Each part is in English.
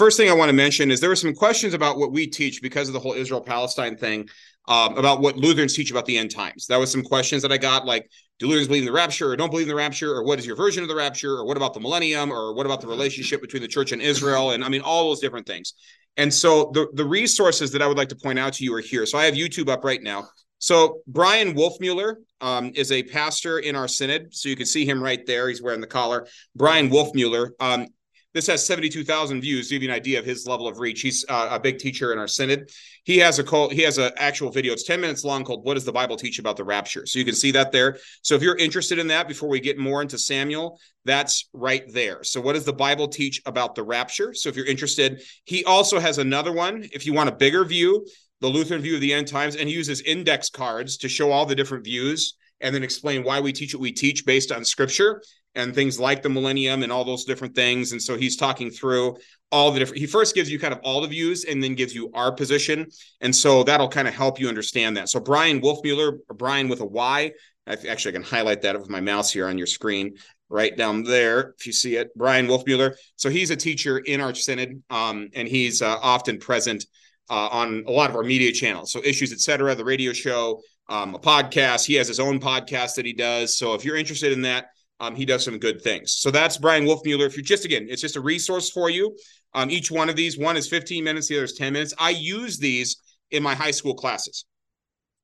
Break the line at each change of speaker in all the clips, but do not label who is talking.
first thing I want to mention is there were some questions about what we teach because of the whole Israel Palestine thing, um, about what Lutherans teach about the end times. That was some questions that I got, like, do Lutherans believe in the rapture or don't believe in the rapture, or what is your version of the rapture, or what about the millennium, or what about the relationship between the church and Israel, and I mean all those different things. And so the the resources that I would like to point out to you are here. So I have YouTube up right now. So Bryan Wolfmueller um, is a pastor in our synod. So you can see him right there. He's wearing the collar. Bryan Wolfmueller. Um, this has 72,000 views to give you an idea of his level of reach. He's uh, a big teacher in our synod. He has a call, he has an actual video. It's 10 minutes long called What Does the Bible Teach About the Rapture? So you can see that there. So if you're interested in that before we get more into Samuel, that's right there. So what does the Bible teach about the rapture? So if you're interested, he also has another one. If you want a bigger view, the Lutheran view of the end times, and he uses index cards to show all the different views and then explain why we teach what we teach based on scripture and things like the millennium and all those different things. And so he's talking through all the different, he first gives you kind of all the views and then gives you our position. And so that'll kind of help you understand that. So Bryan Wolfmueller, Brian with a Y, I actually I can highlight that with my mouse here on your screen right down there if you see it bryan wolfmueller so he's a teacher in our synod um, and he's uh, often present uh, on a lot of our media channels. So issues, etc., the radio show, um, a podcast. He has his own podcast that he does. So if you're interested in that, um, he does some good things. So that's Bryan Wolfmueller. If you're just again, it's just a resource for you. Um, each one of these, one is 15 minutes, the other is 10 minutes. I use these in my high school classes.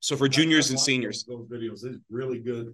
So for juniors and seniors,
those videos is really good.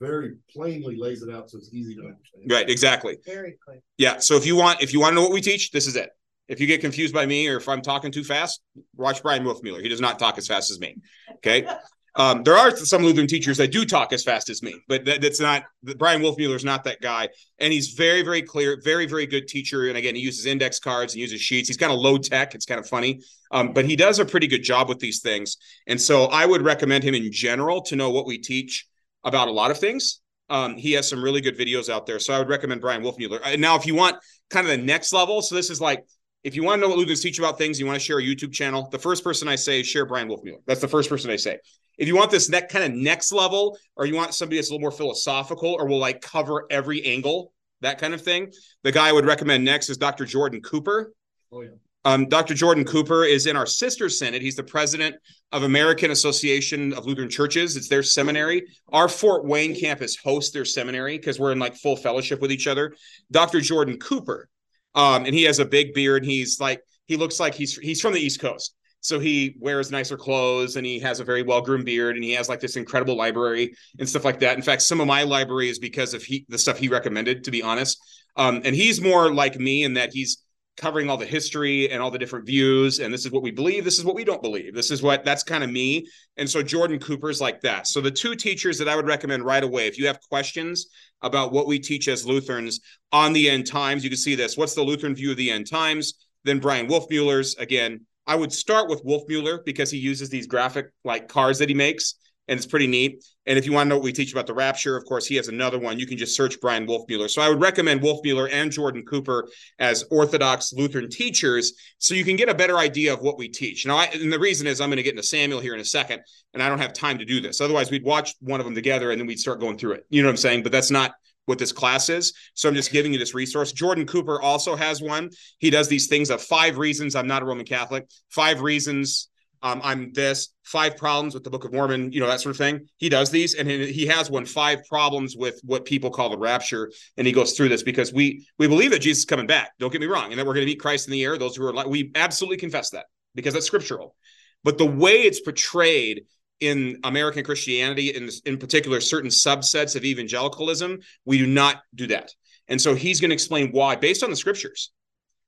Very plainly lays it out so it's easy to understand.
Right, exactly.
Very clear.
Yeah. So if you want, if you want to know what we teach, this is it. If you get confused by me or if I'm talking too fast, watch Bryan Wolfmueller. He does not talk as fast as me. Okay. Um, there are some Lutheran teachers that do talk as fast as me, but that, that's not Bryan Wolfmueller is not that guy. And he's very, very clear, very, very good teacher. And again, he uses index cards and uses sheets. He's kind of low tech. It's kind of funny, um, but he does a pretty good job with these things. And so I would recommend him in general to know what we teach about a lot of things. Um, he has some really good videos out there. So I would recommend Bryan Wolfmueller. And now, if you want kind of the next level, so this is like if you want to know what Lutherans teach about things, you want to share a YouTube channel, the first person I say is share Bryan Wolfmueller. That's the first person I say. If you want this next kind of next level, or you want somebody that's a little more philosophical, or will like cover every angle, that kind of thing, the guy I would recommend next is Dr. Jordan Cooper.
Oh yeah.
Um, Dr. Jordan Cooper is in our sister synod. He's the president of American Association of Lutheran Churches. It's their seminary. Our Fort Wayne campus hosts their seminary because we're in like full fellowship with each other. Dr. Jordan Cooper um, and he has a big beard. He's like he looks like he's he's from the East Coast. So he wears nicer clothes and he has a very well groomed beard and he has like this incredible library and stuff like that. In fact, some of my library is because of he the stuff he recommended, to be honest. Um, and he's more like me in that he's covering all the history and all the different views and this is what we believe this is what we don't believe. This is what that's kind of me. And so jordan cooper's like that. So the two teachers that i would recommend right away if you have questions about what we teach as lutherans on the end times you can see this. What's the lutheran view of the end times? Then bryan wolfmueller's again i would start with wolfmueller because he uses these graphic like cars that he makes and it's pretty neat. And if you want to know what we teach about the rapture, of course, he has another one. You can just search Bryan Wolfmueller. So I would recommend Wolfmueller and Jordan Cooper as Orthodox Lutheran teachers so you can get a better idea of what we teach. Now, I, and the reason is I'm going to get into Samuel here in a second, and I don't have time to do this. Otherwise, we'd watch one of them together and then we'd start going through it. You know what I'm saying? But that's not what this class is. So I'm just giving you this resource. Jordan Cooper also has one. He does these things of five reasons I'm not a Roman Catholic, five reasons um, I'm this five problems with the Book of Mormon, you know, that sort of thing. He does these, and he has one five problems with what people call the rapture, and he goes through this because we we believe that Jesus is coming back. Don't get me wrong, and that we're going to meet Christ in the air. Those who are like, we absolutely confess that because that's scriptural. But the way it's portrayed in American Christianity, in in particular, certain subsets of evangelicalism, we do not do that. And so he's going to explain why, based on the scriptures.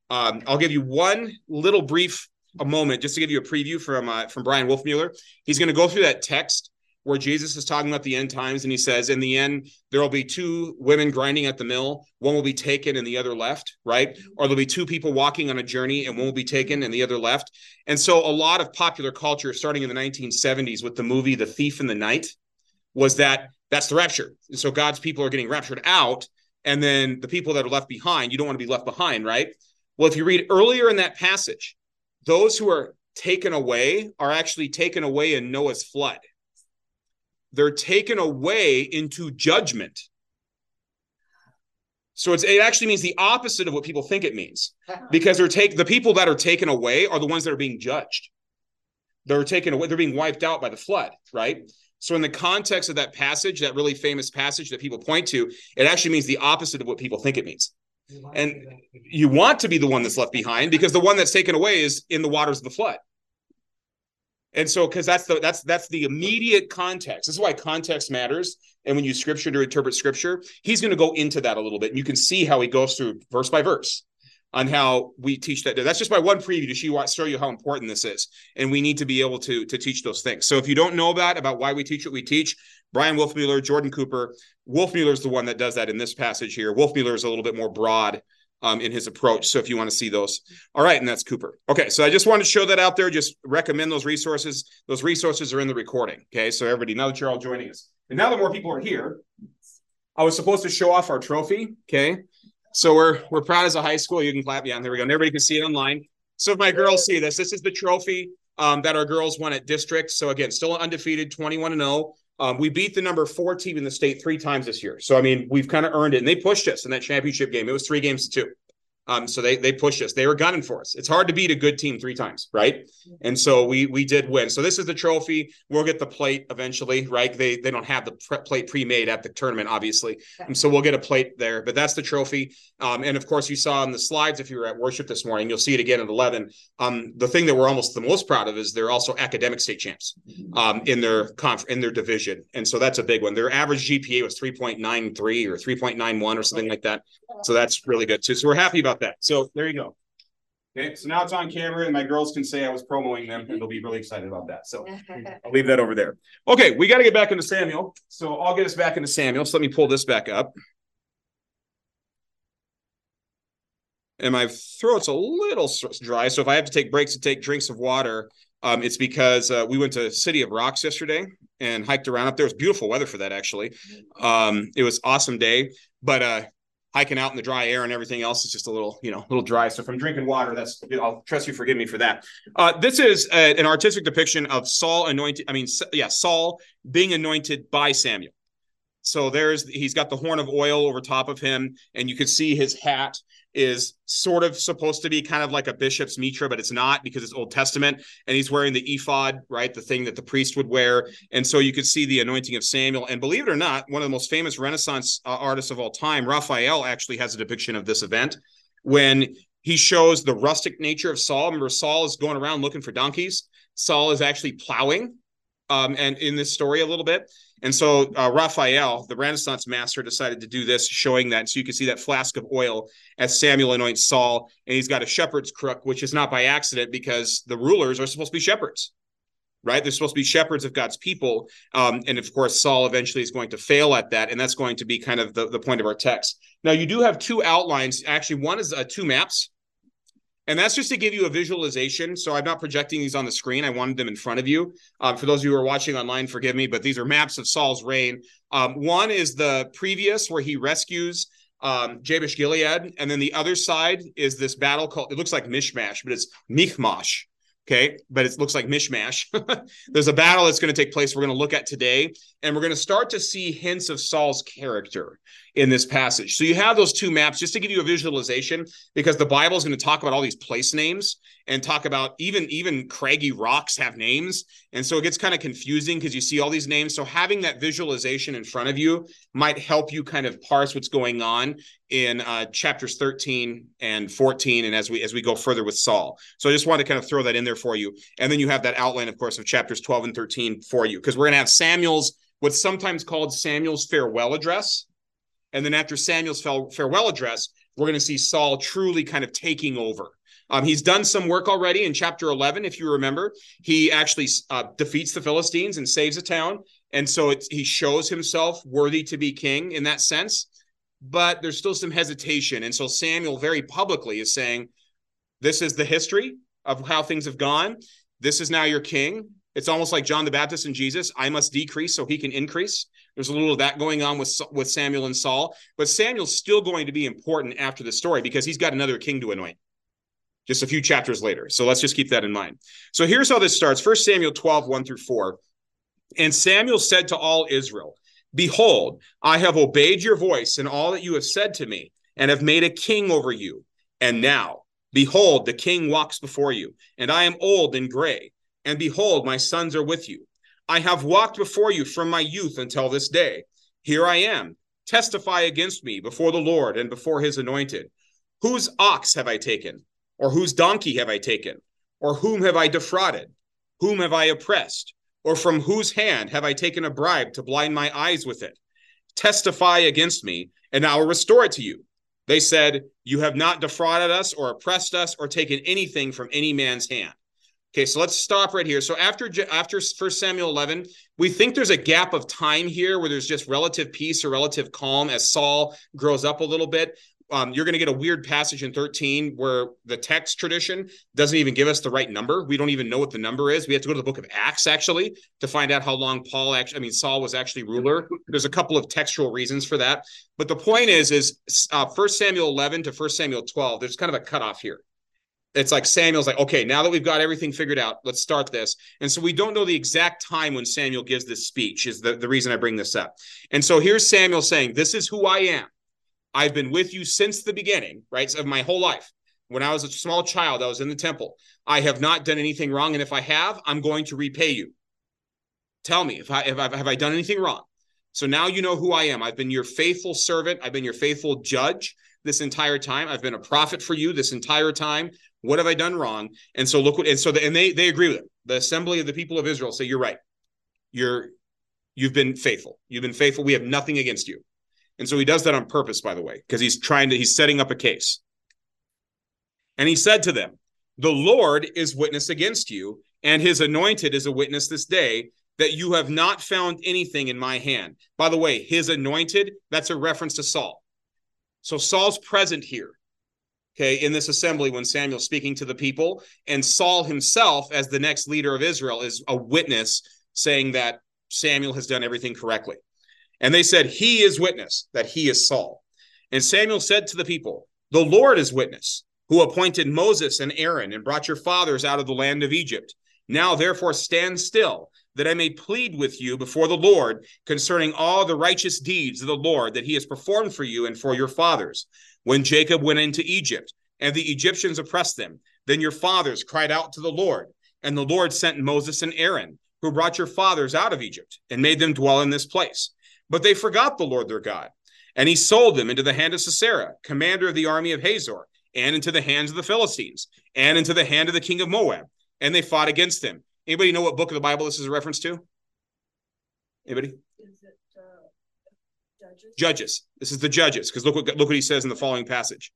Um, I'll give you one little brief a moment just to give you a preview from uh, from Bryan Wolfmueller. He's going to go through that text where Jesus is talking about the end times, and he says, "In the end, there will be two women grinding at the mill. One will be taken, and the other left. Right? Or there'll be two people walking on a journey, and one will be taken, and the other left." And so, a lot of popular culture, starting in the 1970s with the movie *The Thief in the Night*, was that that's the rapture. And so God's people are getting raptured out, and then the people that are left behind, you don't want to be left behind, right? Well, if you read earlier in that passage, those who are taken away are actually taken away in Noah's flood. They're taken away into judgment. So it's it actually means the opposite of what people think it means. Because they're take the people that are taken away are the ones that are being judged. They're taken away, they're being wiped out by the flood, right? So in the context of that passage, that really famous passage that people point to, it actually means the opposite of what people think it means. And you want to be the one that's left behind because the one that's taken away is in the waters of the flood. And so, because that's the that's that's the immediate context. This is why context matters. And when you scripture to interpret scripture, he's going to go into that a little bit, and you can see how he goes through verse by verse on how we teach that. That's just my one preview to show you how important this is, and we need to be able to to teach those things. So if you don't know that about why we teach what we teach, Bryan Wolfmueller, Jordan Cooper, Wolfmueller is the one that does that in this passage here. Wolfmueller is a little bit more broad um, in his approach. So if you want to see those, all right, and that's Cooper. Okay, so I just wanted to show that out there. Just recommend those resources. Those resources are in the recording. Okay, so everybody, now that you're all joining us, and now that more people are here, I was supposed to show off our trophy. Okay, so we're we're proud as a high school. You can clap. Yeah, there we go. And everybody can see it online. So if my girls see this, this is the trophy um, that our girls won at district. So again, still undefeated, 21 and 0. Um, we beat the number four team in the state three times this year. So I mean, we've kind of earned it, and they pushed us in that championship game. It was three games to two. Um, so they they pushed us. They were gunning for us. It's hard to beat a good team three times, right? And so we we did win. So this is the trophy. We'll get the plate eventually, right? They they don't have the pre- plate pre-made at the tournament, obviously, and so we'll get a plate there. But that's the trophy. Um, and of course, you saw on the slides if you were at worship this morning, you'll see it again at eleven. Um, the thing that we're almost the most proud of is they're also academic state champs um, in their conf- in their division, and so that's a big one. Their average GPA was three point nine three or three point nine one or something like that. So that's really good too. So we're happy about that. So there you go. Okay, so now it's on camera, and my girls can say I was promoting them, and they'll be really excited about that. So I'll leave that over there. Okay, we got to get back into Samuel. So I'll get us back into Samuel. So let me pull this back up. And my throat's a little dry, so if I have to take breaks to take drinks of water, um, it's because uh, we went to City of Rocks yesterday and hiked around up there. It was beautiful weather for that, actually. Um, it was awesome day, but uh, hiking out in the dry air and everything else is just a little, you know, a little dry. So if I'm drinking water, that's I'll trust you forgive me for that. Uh, this is a, an artistic depiction of Saul anointed. I mean, yeah, Saul being anointed by Samuel. So there's he's got the horn of oil over top of him, and you can see his hat is sort of supposed to be kind of like a bishop's mitra, but it's not because it's Old Testament. And he's wearing the ephod, right? The thing that the priest would wear. And so you could see the anointing of Samuel. And believe it or not, one of the most famous Renaissance uh, artists of all time, Raphael, actually has a depiction of this event when he shows the rustic nature of Saul. Remember, Saul is going around looking for donkeys. Saul is actually plowing um, and in this story a little bit. And so uh, Raphael, the Renaissance master, decided to do this, showing that. So you can see that flask of oil as Samuel anoints Saul, and he's got a shepherd's crook, which is not by accident because the rulers are supposed to be shepherds, right? They're supposed to be shepherds of God's people. Um, and of course, Saul eventually is going to fail at that. And that's going to be kind of the, the point of our text. Now, you do have two outlines. Actually, one is uh, two maps and that's just to give you a visualization. So I'm not projecting these on the screen. I wanted them in front of you. Um, for those of you who are watching online, forgive me, but these are maps of Saul's reign. Um, one is the previous where he rescues um, Jabesh Gilead. And then the other side is this battle called, it looks like Mishmash, but it's Michmash. Okay, but it looks like mishmash. There's a battle that's going to take place we're going to look at today, and we're going to start to see hints of Saul's character in this passage. So you have those two maps just to give you a visualization, because the Bible is going to talk about all these place names and talk about even even craggy rocks have names, and so it gets kind of confusing because you see all these names. So having that visualization in front of you might help you kind of parse what's going on in uh, chapters 13 and 14, and as we as we go further with Saul. So I just want to kind of throw that in there for you, and then you have that outline, of course, of chapters 12 and 13 for you, because we're going to have Samuel's what's sometimes called Samuel's farewell address and then after Samuel's farewell address, we're going to see Saul truly kind of taking over. Um, he's done some work already in chapter 11, if you remember. He actually uh, defeats the Philistines and saves a town. And so he shows himself worthy to be king in that sense. But there's still some hesitation. And so Samuel very publicly is saying, This is the history of how things have gone. This is now your king. It's almost like John the Baptist and Jesus. I must decrease so he can increase. There's a little of that going on with with Samuel and Saul, but Samuel's still going to be important after the story because he's got another king to anoint just a few chapters later. So let's just keep that in mind. So here's how this starts. First Samuel 12, 1 through 4. And Samuel said to all Israel, Behold, I have obeyed your voice and all that you have said to me. and have made a king over you. And now, behold, the king walks before you, and I am old and gray. And behold, my sons are with you. I have walked before you from my youth until this day. Here I am. Testify against me before the Lord and before his anointed. Whose ox have I taken? Or whose donkey have I taken? Or whom have I defrauded? Whom have I oppressed? Or from whose hand have I taken a bribe to blind my eyes with it? Testify against me, and I will restore it to you. They said, You have not defrauded us or oppressed us or taken anything from any man's hand. Okay, so let's stop right here. So after after First Samuel 11, we think there's a gap of time here where there's just relative peace or relative calm as Saul grows up a little bit um, you're going to get a weird passage in 13 where the text tradition doesn't even give us the right number. We don't even know what the number is. We have to go to the book of Acts actually to find out how long Paul actually, I mean, Saul was actually ruler. There's a couple of textual reasons for that. But the point is, is uh, 1 Samuel 11 to 1 Samuel 12, there's kind of a cutoff here. It's like Samuel's like, okay, now that we've got everything figured out, let's start this. And so we don't know the exact time when Samuel gives this speech, is the, the reason I bring this up. And so here's Samuel saying, This is who I am. I've been with you since the beginning, right? Of my whole life. When I was a small child, I was in the temple. I have not done anything wrong. And if I have, I'm going to repay you. Tell me if I, if I have I done anything wrong. So now you know who I am. I've been your faithful servant. I've been your faithful judge this entire time. I've been a prophet for you this entire time. What have I done wrong? And so look what and so the, and they they agree with it. The assembly of the people of Israel say you're right. You're you've been faithful. You've been faithful. We have nothing against you. And so he does that on purpose, by the way, because he's trying to, he's setting up a case. And he said to them, The Lord is witness against you, and his anointed is a witness this day that you have not found anything in my hand. By the way, his anointed, that's a reference to Saul. So Saul's present here, okay, in this assembly when Samuel's speaking to the people. And Saul himself, as the next leader of Israel, is a witness saying that Samuel has done everything correctly. And they said, He is witness that he is Saul. And Samuel said to the people, The Lord is witness, who appointed Moses and Aaron and brought your fathers out of the land of Egypt. Now, therefore, stand still, that I may plead with you before the Lord concerning all the righteous deeds of the Lord that he has performed for you and for your fathers. When Jacob went into Egypt, and the Egyptians oppressed them, then your fathers cried out to the Lord, and the Lord sent Moses and Aaron, who brought your fathers out of Egypt, and made them dwell in this place. But they forgot the Lord their God. And he sold them into the hand of Sisera, commander of the army of Hazor, and into the hands of the Philistines, and into the hand of the king of Moab. And they fought against him. Anybody know what book of the Bible this is a reference to? Anybody? It, uh, judges? Judges. This is the judges, because look what look what he says in the following passage.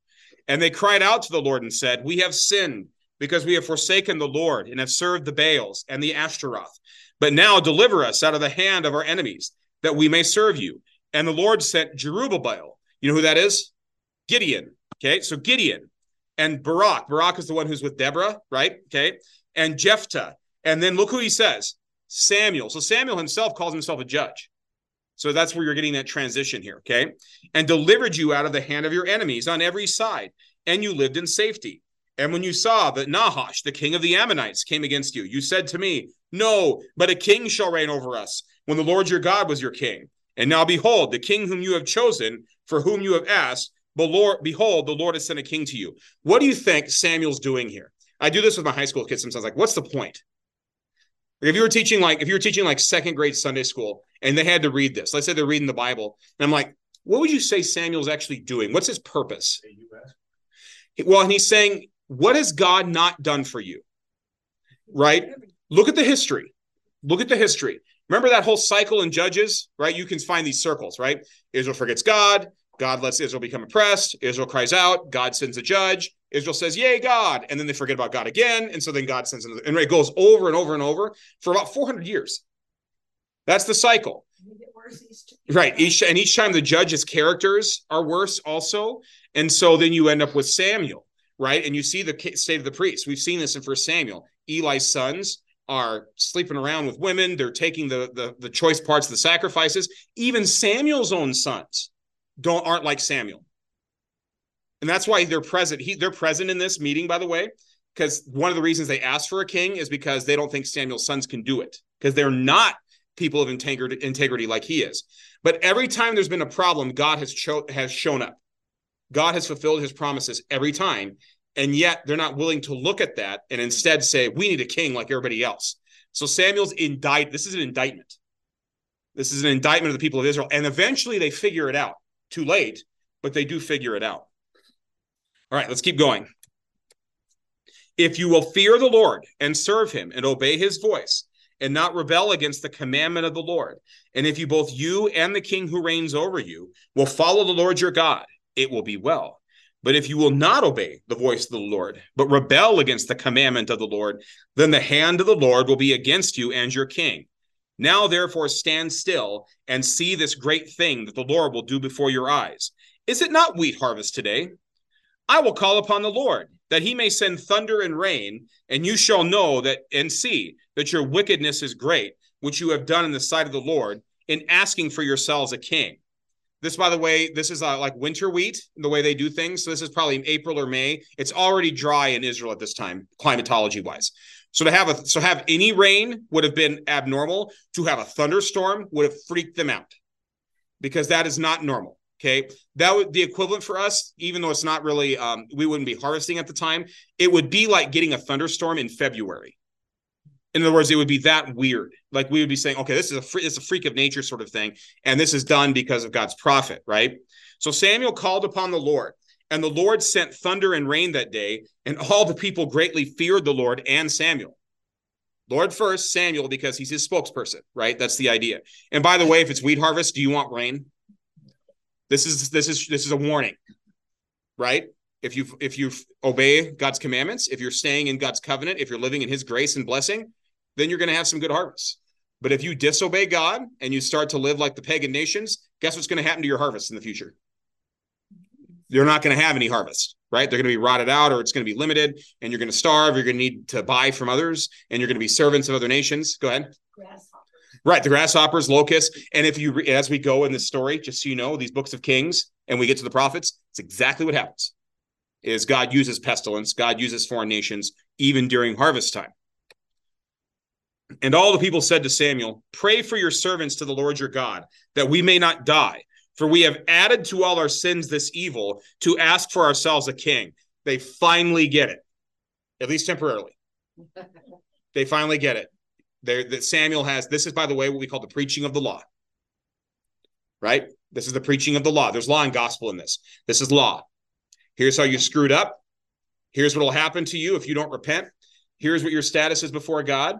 And they cried out to the Lord and said, We have sinned because we have forsaken the Lord and have served the Baals and the Ashtaroth. But now deliver us out of the hand of our enemies that we may serve you. And the Lord sent Jerubbaal. You know who that is? Gideon. Okay, so Gideon and Barak. Barak is the one who's with Deborah, right? Okay, and Jephthah. And then look who he says Samuel. So Samuel himself calls himself a judge. So that's where you're getting that transition here. Okay, and delivered you out of the hand of your enemies on every side, and you lived in safety. And when you saw that Nahash, the king of the Ammonites, came against you, you said to me, No, but a king shall reign over us, when the Lord your God was your king. And now behold, the king whom you have chosen, for whom you have asked, Lord, behold, the Lord has sent a king to you. What do you think Samuel's doing here? I do this with my high school kids sometimes. Like, what's the point? If you were teaching like if you were teaching like second grade Sunday school and they had to read this, let's say they're reading the Bible, and I'm like, what would you say Samuel's actually doing? What's his purpose? Well, and he's saying, what has God not done for you? Right? Look at the history. Look at the history. Remember that whole cycle in Judges, right? You can find these circles, right? Israel forgets God. God lets Israel become oppressed. Israel cries out. God sends a judge. Israel says, Yay, God. And then they forget about God again. And so then God sends another. And it goes over and over and over for about 400 years. That's the cycle. Right. Each and each time the judge's characters are worse also. And so then you end up with Samuel, right? And you see the state of the priests. We've seen this in First Samuel. Eli's sons are sleeping around with women. They're taking the, the, the choice parts of the sacrifices. Even Samuel's own sons don't aren't like Samuel. And that's why they're present. He, they're present in this meeting, by the way, because one of the reasons they asked for a king is because they don't think Samuel's sons can do it because they're not people of integrity, integrity like he is. But every time there's been a problem, God has cho- has shown up. God has fulfilled his promises every time. And yet they're not willing to look at that and instead say, we need a king like everybody else. So Samuel's indict. This is an indictment. This is an indictment of the people of Israel. And eventually they figure it out. Too late, but they do figure it out. All right, let's keep going. If you will fear the Lord and serve him and obey his voice and not rebel against the commandment of the Lord, and if you both you and the king who reigns over you will follow the Lord your God, it will be well. But if you will not obey the voice of the Lord, but rebel against the commandment of the Lord, then the hand of the Lord will be against you and your king. Now, therefore, stand still and see this great thing that the Lord will do before your eyes. Is it not wheat harvest today? I will call upon the Lord, that he may send thunder and rain, and you shall know that and see that your wickedness is great, which you have done in the sight of the Lord, in asking for yourselves a king. This, by the way, this is uh, like winter wheat, the way they do things. So this is probably April or May. It's already dry in Israel at this time, climatology wise. So to have a so have any rain would have been abnormal. To have a thunderstorm would have freaked them out, because that is not normal. Okay, that would the equivalent for us, even though it's not really, um, we wouldn't be harvesting at the time. It would be like getting a thunderstorm in February. In other words, it would be that weird. Like we would be saying, okay, this is a free, it's a freak of nature sort of thing, and this is done because of God's prophet, right? So Samuel called upon the Lord, and the Lord sent thunder and rain that day, and all the people greatly feared the Lord and Samuel. Lord first, Samuel, because he's his spokesperson, right? That's the idea. And by the way, if it's wheat harvest, do you want rain? This is this is this is a warning, right? If you if you obey God's commandments, if you're staying in God's covenant, if you're living in His grace and blessing, then you're going to have some good harvests. But if you disobey God and you start to live like the pagan nations, guess what's going to happen to your harvest in the future? You're not going to have any harvest, right? They're going to be rotted out or it's going to be limited and you're going to starve. You're going to need to buy from others and you're going to be servants of other nations. Go ahead. Right, the grasshoppers, locusts, and if you as we go in this story, just so you know, these books of Kings, and we get to the prophets, it's exactly what happens. Is God uses pestilence, God uses foreign nations, even during harvest time. And all the people said to Samuel, Pray for your servants to the Lord your God, that we may not die. For we have added to all our sins this evil to ask for ourselves a king. They finally get it, at least temporarily. they finally get it. There that Samuel has. This is, by the way, what we call the preaching of the law. Right? This is the preaching of the law. There's law and gospel in this. This is law. Here's how you screwed up. Here's what will happen to you if you don't repent. Here's what your status is before God.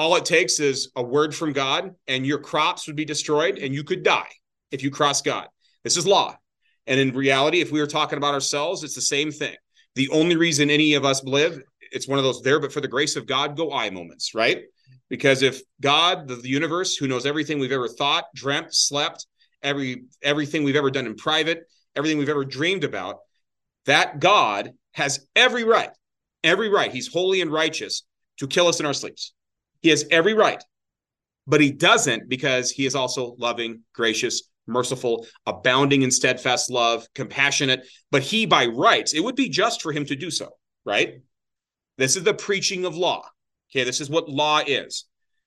All it takes is a word from God, and your crops would be destroyed, and you could die if you cross God. This is law. And in reality, if we were talking about ourselves, it's the same thing. The only reason any of us live, it's one of those there, but for the grace of God, go I moments, right? Because if God, the, the universe, who knows everything we've ever thought, dreamt, slept, every everything we've ever done in private, everything we've ever dreamed about, that God has every right, every right. He's holy and righteous to kill us in our sleeps. He has every right, but he doesn't because he is also loving, gracious, merciful, abounding in steadfast love, compassionate. But he, by rights, it would be just for him to do so, right? This is the preaching of law. Okay, this is what law is.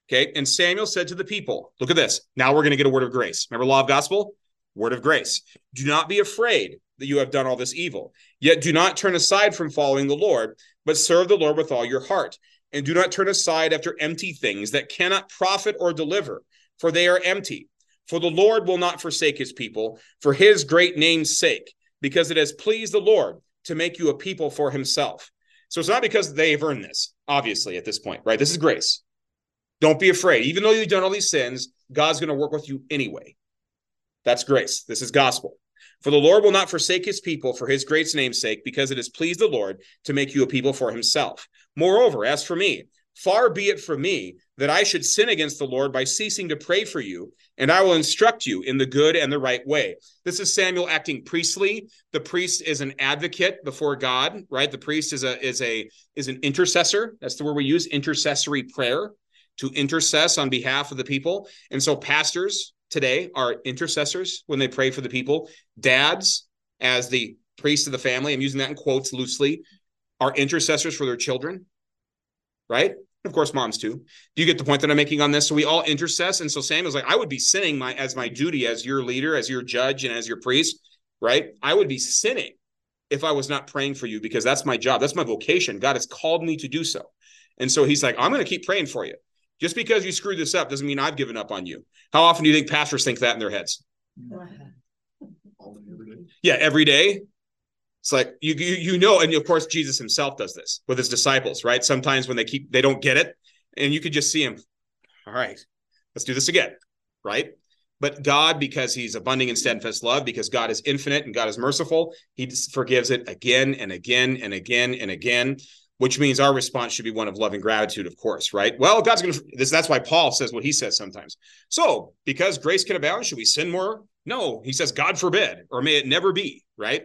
Okay, and Samuel said to the people, Look at this. Now we're going to get a word of grace. Remember, law of gospel? Word of grace. Do not be afraid that you have done all this evil. Yet do not turn aside from following the Lord, but serve the Lord with all your heart. And do not turn aside after empty things that cannot profit or deliver, for they are empty. For the Lord will not forsake his people for his great name's sake, because it has pleased the Lord to make you a people for himself. So it's not because they've earned this, obviously, at this point, right? This is grace. Don't be afraid. Even though you've done all these sins, God's going to work with you anyway. That's grace. This is gospel. For the Lord will not forsake his people for his great name's sake, because it has pleased the Lord to make you a people for himself. Moreover, as for me, far be it from me that I should sin against the Lord by ceasing to pray for you, and I will instruct you in the good and the right way. This is Samuel acting priestly. The priest is an advocate before God, right? The priest is a is a is an intercessor. That's the word we use, intercessory prayer, to intercess on behalf of the people. And so pastors today are intercessors when they pray for the people. Dads, as the priest of the family, I'm using that in quotes loosely, are intercessors for their children, right? Of course, moms too. Do you get the point that I'm making on this? So we all intercess, and so Sam Samuel's like, I would be sinning my as my duty as your leader, as your judge, and as your priest, right? I would be sinning if I was not praying for you because that's my job. That's my vocation. God has called me to do so. And so he's like, I'm going to keep praying for you. Just because you screwed this up doesn't mean I've given up on you. How often do you think pastors think that in their heads? Yeah, every day. It's like you, you you know, and of course Jesus himself does this with his disciples, right? Sometimes when they keep they don't get it, and you could just see him. All right, let's do this again, right? But God, because He's abundant in steadfast love, because God is infinite and God is merciful, He forgives it again and again and again and again which means our response should be one of loving gratitude, of course, right? Well, God's going to this. That's why Paul says what he says sometimes. So, because grace can abound, should we sin more? No, he says, God forbid, or may it never be, right?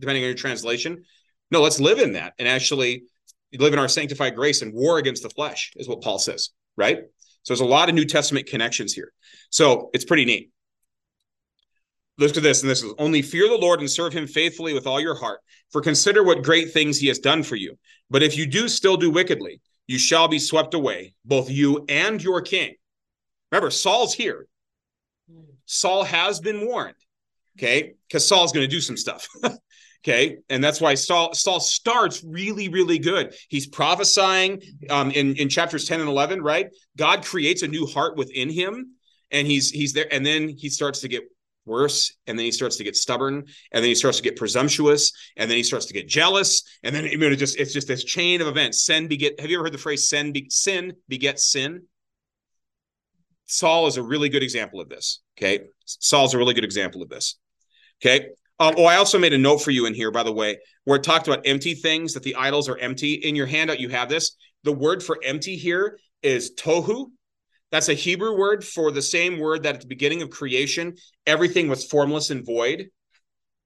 Depending on your translation. No, let's live in that and actually live in our sanctified grace and war against the flesh, is what Paul says, right? So there's a lot of New Testament connections here. So it's pretty neat. Look at this, and this is only fear the Lord and serve him faithfully with all your heart. For consider what great things he has done for you. But if you do still do wickedly, you shall be swept away, both you and your king. Remember, Saul's here. Saul has been warned, okay, because Saul's going to do some stuff. okay, and that's why Saul Saul starts really, really good. He's prophesying um, in in chapters ten and eleven, right? God creates a new heart within him, and he's he's there, and then he starts to get worse and then he starts to get stubborn and then he starts to get presumptuous and then he starts to get jealous and then it just it's just this chain of events. Sin beget have you ever heard the phrase sin be, sin begets sin saul is a really good example of this okay? Saul's a really good example of this okay? Um, oh i also made a note for you in here by the way where it talked about empty things that the idols are empty. In your handout you have this. The word for empty here is tohu that's a Hebrew word for the same word that at the beginning of creation, everything was formless and void.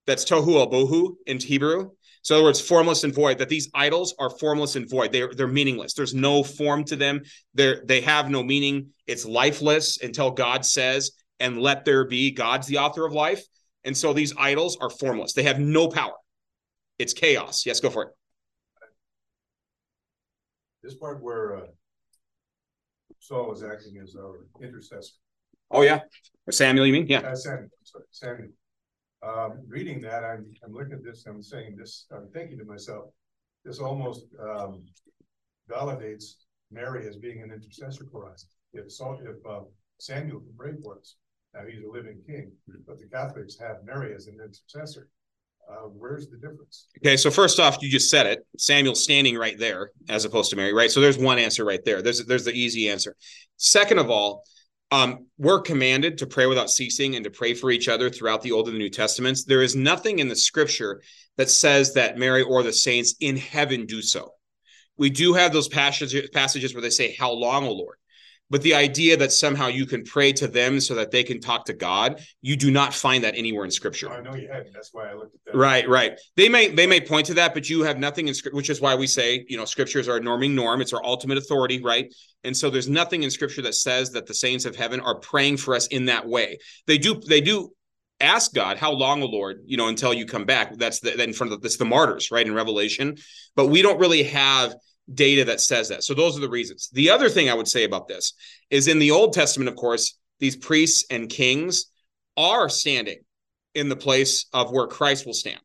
That's tohu al bohu in Hebrew. So, in other words, formless and void, that these idols are formless and void. They're, they're meaningless. There's no form to them. They're, they have no meaning. It's lifeless until God says, and let there be. God's the author of life. And so these idols are formless. They have no power. It's chaos. Yes, go for it.
This part where uh, Saul was acting as our intercessor.
Oh yeah, Samuel, you mean? Yeah.
Uh, Samuel, sorry, Samuel. Um, reading that, I'm I'm looking at this. I'm saying this. I'm thinking to myself, this almost um, validates Mary as being an intercessor for us. If Saul, if uh, Samuel can pray for us, now he's a living king, but the Catholics have Mary as an intercessor. Uh, where's the difference?
Okay, so first off, you just said it. Samuel's standing right there, as opposed to Mary, right? So there's one answer right there. There's there's the easy answer. Second of all, um, we're commanded to pray without ceasing and to pray for each other throughout the Old and the New Testaments. There is nothing in the Scripture that says that Mary or the saints in heaven do so. We do have those passages passages where they say, "How long, O Lord?" But the idea that somehow you can pray to them so that they can talk to God, you do not find that anywhere in Scripture.
I know you had. That's why I looked at that.
Right, right. They may they may point to that, but you have nothing in Scripture, which is why we say you know Scriptures are a norming norm. It's our ultimate authority, right? And so there's nothing in Scripture that says that the saints of heaven are praying for us in that way. They do they do ask God, how long, O Lord, you know, until you come back. That's the, that in front of that's the martyrs, right, in Revelation. But we don't really have data that says that. So those are the reasons. The other thing I would say about this is in the Old Testament, of course, these priests and kings are standing in the place of where Christ will stand.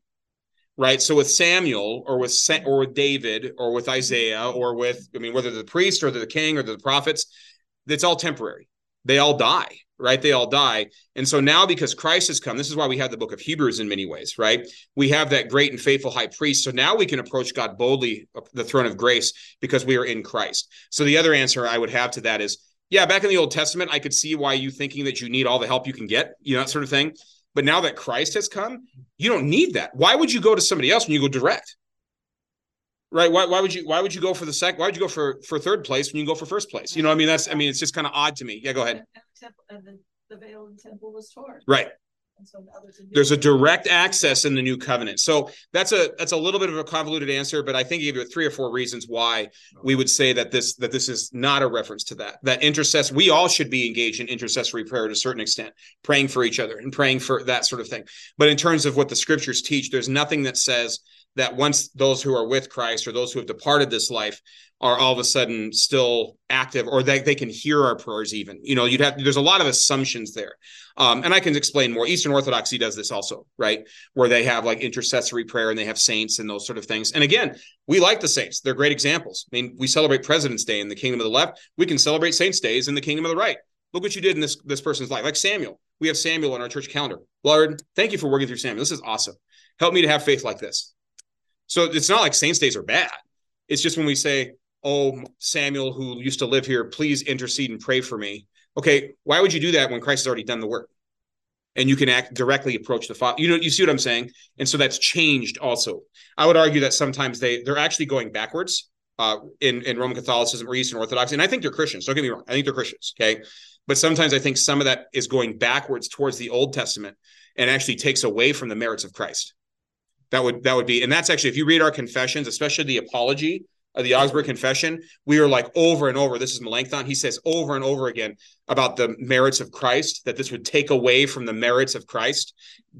Right. So with Samuel or with or with David or with Isaiah or with I mean whether the priest or the king or the prophets, it's all temporary. They all die right? They all die. And so now, because Christ has come, this is why we have the book of Hebrews in many ways, right? We have that great and faithful high priest. So now we can approach God boldly, the throne of grace, because we are in Christ. So the other answer I would have to that is, yeah, back in the Old Testament, I could see why you thinking that you need all the help you can get, you know, that sort of thing. But now that Christ has come, you don't need that. Why would you go to somebody else when you go direct? Right? Why, why would you why would you go for the second? Why would you go for for third place when you go for first place? You know, I mean, that's I mean, it's just kind of odd to me. Yeah, go ahead
and the, the veil in the temple was torn.
Right. So there's a direct access in the new covenant. So that's a that's a little bit of a convoluted answer, but I think you give three or four reasons why we would say that this that this is not a reference to that. That intercess we all should be engaged in intercessory prayer to a certain extent, praying for each other and praying for that sort of thing. But in terms of what the scriptures teach, there's nothing that says that once those who are with Christ or those who have departed this life are all of a sudden still active or that they can hear our prayers even you know you'd have there's a lot of assumptions there. Um, and i can explain more. Eastern orthodoxy does this also right? Where they have like intercessory prayer and they have saints and those sort of things. And again we like the saints. They're great examples. I mean we celebrate president's day in the kingdom of the left. We can celebrate saints days in the kingdom of the right. Look what you did in this this person's life. Like samuel. We have samuel on our church calendar. Lord thank you for working through samuel. This is awesome. Help me to have faith like this so it's not like saints days are bad it's just when we say oh, Samuel, who used to live here, please intercede and pray for me. Okay, why would you do that when Christ has already done the work? And you can act directly approach the Father. You know, you see what I'm saying? And so that's changed also. I would argue that sometimes they they're actually going backwards uh, in in Roman Catholicism or Eastern Orthodoxy, and I think they're Christians. Don't get me wrong. I think they're Christians. Okay, but sometimes I think some of that is going backwards towards the Old Testament and actually takes away from the merits of Christ. That would that would be, and that's actually if you read our confessions, especially the apology of the Augsburg Confession, we are like over and over. This is Melanchthon. He says over and over again about the merits of Christ, that this would take away from the merits of Christ.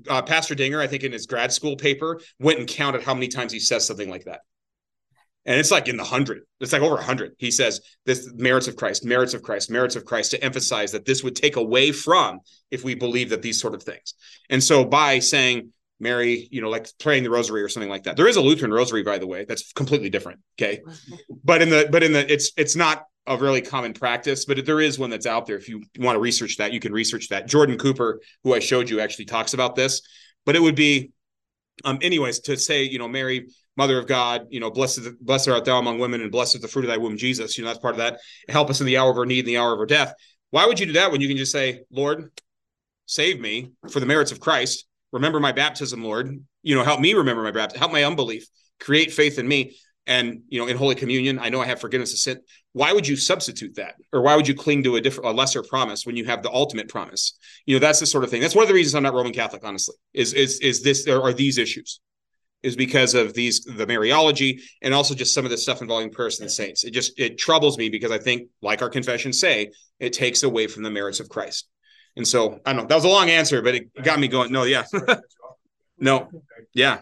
Uh, Pastor Dinger, I think in his grad school paper, went and counted how many times he says something like that. And it's like in the hundred. It's like over a hundred. He says this merits of Christ, merits of Christ, merits of Christ to emphasize that this would take away from if we believe that these sort of things. And so by saying Mary, you know, like praying the rosary or something like that. There is a Lutheran rosary, by the way, that's completely different. Okay. But in the, but in the, it's, it's not a really common practice, but there is one that's out there. If you want to research that, you can research that. Jordan Cooper, who I showed you, actually talks about this. But it would be, um, anyways, to say, you know, Mary, Mother of God, you know, blessed, blessed art thou among women, and blessed is the fruit of thy womb, Jesus. You know, that's part of that. Help us in the hour of our need, in the hour of our death. Why would you do that when you can just say, Lord, save me for the merits of Christ? Remember my baptism, Lord. You know, help me remember my baptism, help my unbelief, create faith in me. And you know, in Holy Communion, I know I have forgiveness of sin. Why would you substitute that, or why would you cling to a different, a lesser promise when you have the ultimate promise? You know, that's the sort of thing. That's one of the reasons I'm not Roman Catholic, honestly. Is is is this? Are these issues? Is because of these the Mariology and also just some of the stuff involving prayers and the saints. It just it troubles me because I think, like our confessions say, it takes away from the merits of Christ. And so I don't know. That was a long answer, but it got me going. No, yeah. no. Yeah.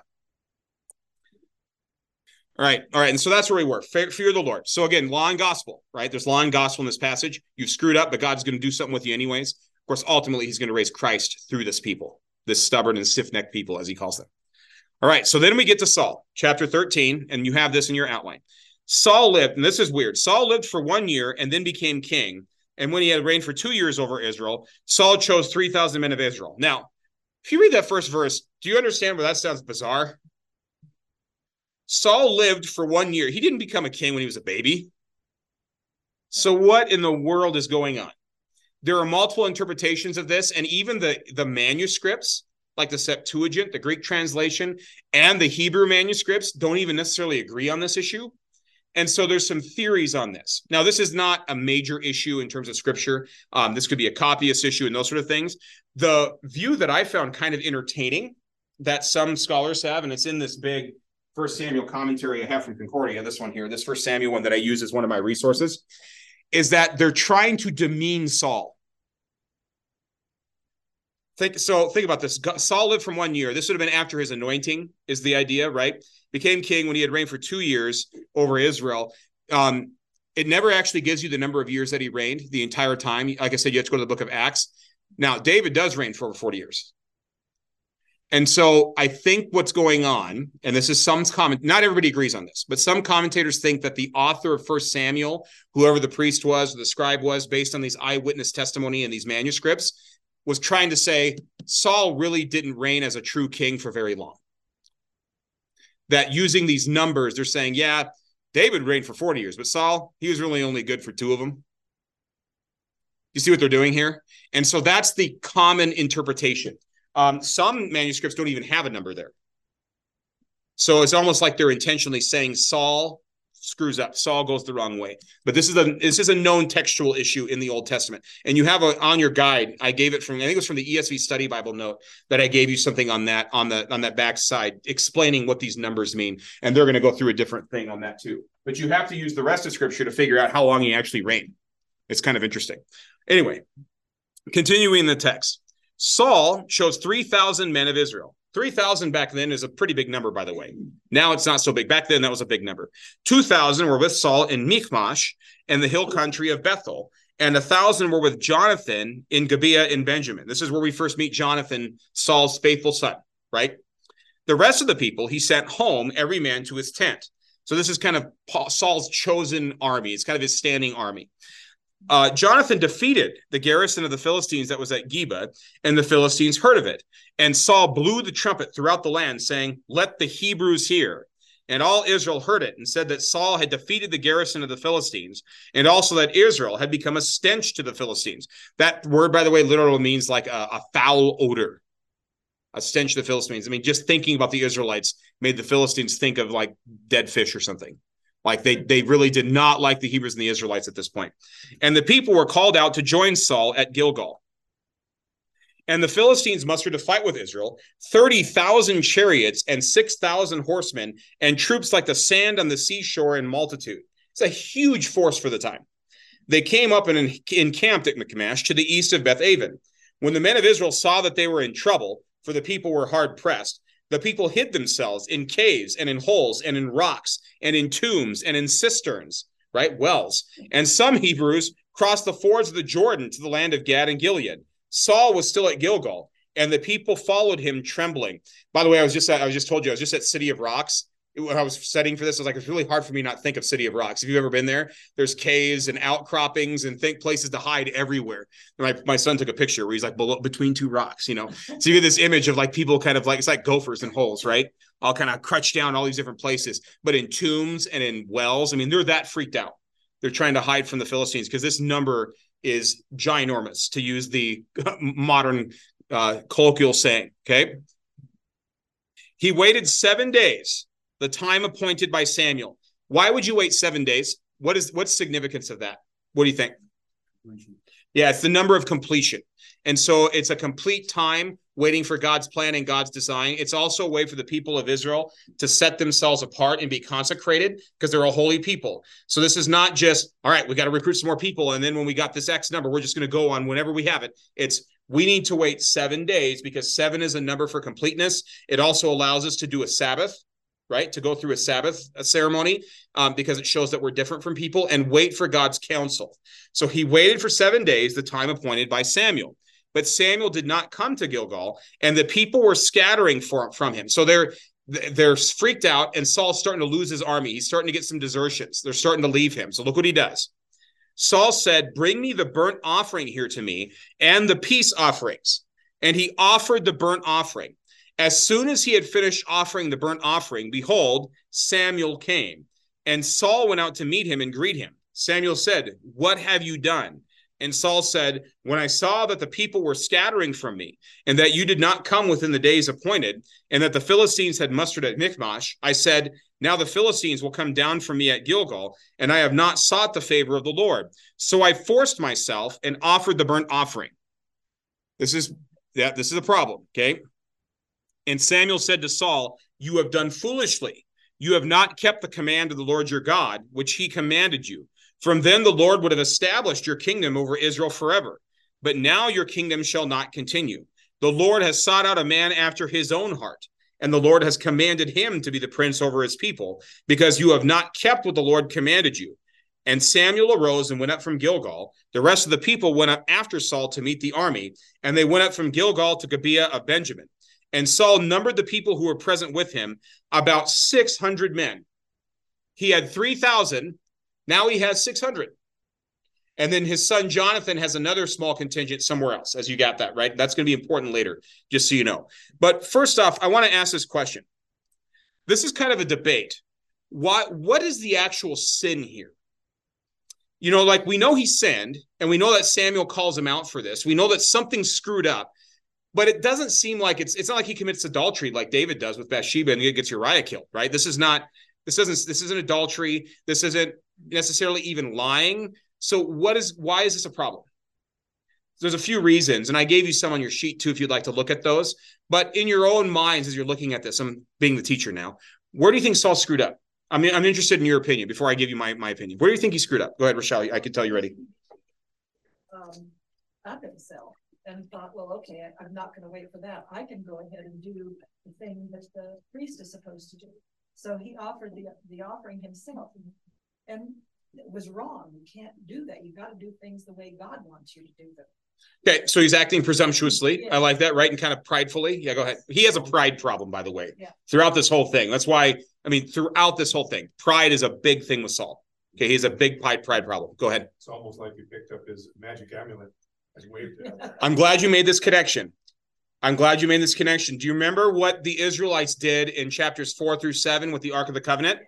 All right. All right. And so that's where we were. Fear, fear the Lord. So again, law and gospel, right? There's law and gospel in this passage. You've screwed up, but God's going to do something with you anyways. Of course, ultimately, he's going to raise Christ through this people, this stubborn and stiff necked people, as he calls them. All right. So then we get to Saul, chapter 13, and you have this in your outline. Saul lived, and this is weird. Saul lived for one year and then became king and when he had reigned for two years over Israel, Saul chose 3,000 men of Israel. Now, if you read that first verse, do you understand where that sounds bizarre? Saul lived for one year. He didn't become a king when he was a baby. So, what in the world is going on? There are multiple interpretations of this, and even the, the manuscripts, like the Septuagint, the Greek translation, and the Hebrew manuscripts, don't even necessarily agree on this issue. And so there's some theories on this. Now, this is not a major issue in terms of scripture. Um, this could be a copyist issue and those sort of things. The view that I found kind of entertaining that some scholars have, and it's in this big First Samuel commentary I have from Concordia, this one here, this First Samuel one that I use as one of my resources, is that they're trying to demean Saul. Think so. Think about this. Saul lived from one year. This would have been after his anointing, is the idea, right? Became king when he had reigned for two years over Israel. Um, it never actually gives you the number of years that he reigned the entire time. Like I said, you have to go to the book of Acts. Now, David does reign for over 40 years. And so I think what's going on, and this is some comment, not everybody agrees on this, but some commentators think that the author of First Samuel, whoever the priest was, or the scribe was, based on these eyewitness testimony and these manuscripts, was trying to say Saul really didn't reign as a true king for very long. That using these numbers, they're saying, yeah, David reigned for 40 years, but Saul, he was really only good for two of them. You see what they're doing here? And so that's the common interpretation. Um, some manuscripts don't even have a number there. So it's almost like they're intentionally saying Saul screws up. Saul goes the wrong way. But this is a this is a known textual issue in the Old Testament. And you have a on your guide. I gave it from I think it was from the ESV Study Bible note that I gave you something on that on the on that back side explaining what these numbers mean. And they're going to go through a different thing on that too. But you have to use the rest of Scripture to figure out how long he actually reigned. It's kind of interesting. Anyway, continuing the text. Saul chose 3,000 men of Israel. 3,000 back then is a pretty big number, by the way. Now it's not so big. Back then, that was a big number. 2,000 were with Saul in Michmash and the hill country of Bethel, and a thousand were with Jonathan in Gibeah in Benjamin. This is where we first meet Jonathan, Saul's faithful son, right? The rest of the people he sent home, every man to his tent. So this is kind of Saul's chosen army. It's kind of his standing army. Uh, Jonathan defeated the garrison of the Philistines that was at Geba, and the Philistines heard of it. And Saul blew the trumpet throughout the land, saying, Let the Hebrews hear. And all Israel heard it and said that Saul had defeated the garrison of the Philistines, and also that Israel had become a stench to the Philistines. That word, by the way, literally means like a, a foul odor, a stench to the Philistines. I mean, just thinking about the Israelites made the Philistines think of like dead fish or something. Like they they really did not like the Hebrews and the Israelites at this point. And the people were called out to join Saul at Gilgal. And the Philistines mustered to fight with Israel 30,000 chariots and 6,000 horsemen and troops like the sand on the seashore in multitude. It's a huge force for the time. They came up and encamped at Michmash to the east of Beth Aven. When the men of Israel saw that they were in trouble, for the people were hard pressed, the people hid themselves in caves and in holes and in rocks and in tombs and in cisterns, right? Wells. And some Hebrews crossed the fords of the Jordan to the land of Gad and Gilead. Saul was still at Gilgal, and the people followed him trembling. By the way, I was just I was just told you I was just at City of Rocks when I was studying for this, I was like, it's really hard for me not think of City of Rocks. If you've ever been there, there's caves and outcroppings and think places to hide everywhere. And my, my son took a picture where he's like below between two rocks, you know. So you get this image of like people kind of like it's like gophers and holes, right? All kind of crouched down all these different places, but in tombs and in wells. I mean, they're that freaked out. They're trying to hide from the Philistines because this number is ginormous, to use the modern uh, colloquial saying. Okay. He waited seven days the time appointed by Samuel. Why would you wait seven days? What is what's significance of that? What do you think? Yeah, it's the number of completion. And so it's a complete time waiting for God's plan and God's design. It's also a way for the people of Israel to set themselves apart and be consecrated because they're a holy people. So this is not just, all right, we got to recruit some more people. And then when we got this X number, we're just going to go on whenever we have it. It's we need to wait seven days because seven is a number for completeness. It also allows us to do a Sabbath right? To go through a Sabbath ceremony um, because it shows that we're different from people and wait for God's counsel. So he waited for seven days, the time appointed by Samuel. But Samuel did not come to Gilgal, and the people were scattering for, from him. So they're they're freaked out, and Saul's starting to lose his army. He's starting to get some desertions. They're starting to leave him. So look what he does. Saul said, Bring me the burnt offering here to me and the peace offerings. And he offered the burnt offering. As soon as he had finished offering the burnt offering, behold, Samuel came. And Saul went out to meet him and greet him. Samuel said, What have you done? And Saul said, When I saw that the people were scattering from me, and that you did not come within the days appointed, and that the Philistines had mustered at Michmash, I said, Now the Philistines will come down from me at Gilgal, and I have not sought the favor of the Lord. So I forced myself and offered the burnt offering. This is yeah, this is a problem. Okay. And Samuel said to Saul, You have done foolishly. You have not kept the command of the Lord your God, which he commanded you. From then the Lord would have established your kingdom over Israel forever. But now your kingdom shall not continue. The Lord has sought out a man after his own heart, and the Lord has commanded him to be the prince over his people, because you have not kept what the Lord commanded you. And Samuel arose and went up from Gilgal. The rest of the people went up after Saul to meet the army, and they went up from Gilgal to Gibeah of Benjamin. And Saul numbered the people who were present with him about 600 men. He had 3,000. Now he has 600. And then his son Jonathan has another small contingent somewhere else, as you got that, right? That's going to be important later, just so you know. But first off, I want to ask this question. This is kind of a debate. Why, what is the actual sin here? You know, like we know he sinned, and we know that Samuel calls him out for this. We know that something screwed up but it doesn't seem like it's it's not like he commits adultery like David does with Bathsheba and he gets Uriah killed, right? This is not this doesn't this isn't adultery. This isn't necessarily even lying. So what is why is this a problem? There's a few reasons, and I gave you some on your sheet too if you'd like to look at those. But in your own minds, as you're looking at this, I'm being the teacher now. Where do you think Saul screwed up? I mean, I'm interested in your opinion before I give you my, my opinion. Where do you think he screwed up? Go ahead, Rochelle. I can tell you're ready.
Um, not himself. And thought, well, okay, I- I'm not gonna wait for that. I can go ahead and do the thing that the priest is supposed to do. So he offered the, the offering himself. And it was wrong. You can't do that. You've gotta do things the way God wants you to do them.
Okay, so he's acting presumptuously. I like that, right? And kind of pridefully. Yeah, go ahead. He has a pride problem, by the way,
Yeah.
throughout this whole thing. That's why, I mean, throughout this whole thing, pride is a big thing with Saul. Okay, he has a big pride pride problem. Go ahead.
It's almost like he picked up his magic amulet and waved it.
I'm glad you made this connection. I'm glad you made this connection. Do you remember what the Israelites did in chapters four through seven with the Ark of the Covenant?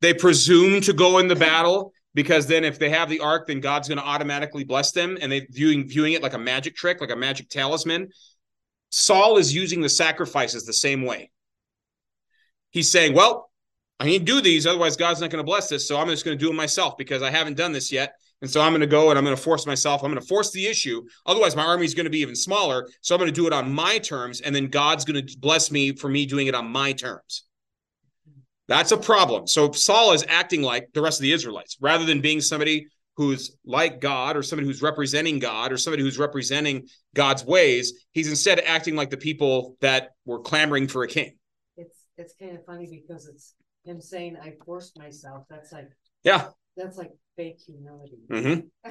They presume to go in the battle because then if they have the ark, then God's going to automatically bless them, and they viewing viewing it like a magic trick, like a magic talisman. Saul is using the sacrifices the same way. He's saying, "Well, I need to do these, otherwise God's not going to bless this. So I'm just going to do it myself because I haven't done this yet, and so I'm going to go and I'm going to force myself. I'm going to force the issue. Otherwise, my army is going to be even smaller. So I'm going to do it on my terms, and then God's going to bless me for me doing it on my terms." That's a problem. So Saul is acting like the rest of the Israelites rather than being somebody who's like God or somebody who's representing God or somebody who's representing God's ways. He's instead acting like the people that were clamoring for a king.
It's, it's kind of funny because it's him saying I forced myself. That's like,
Yeah.
That's like fake humility.
hmm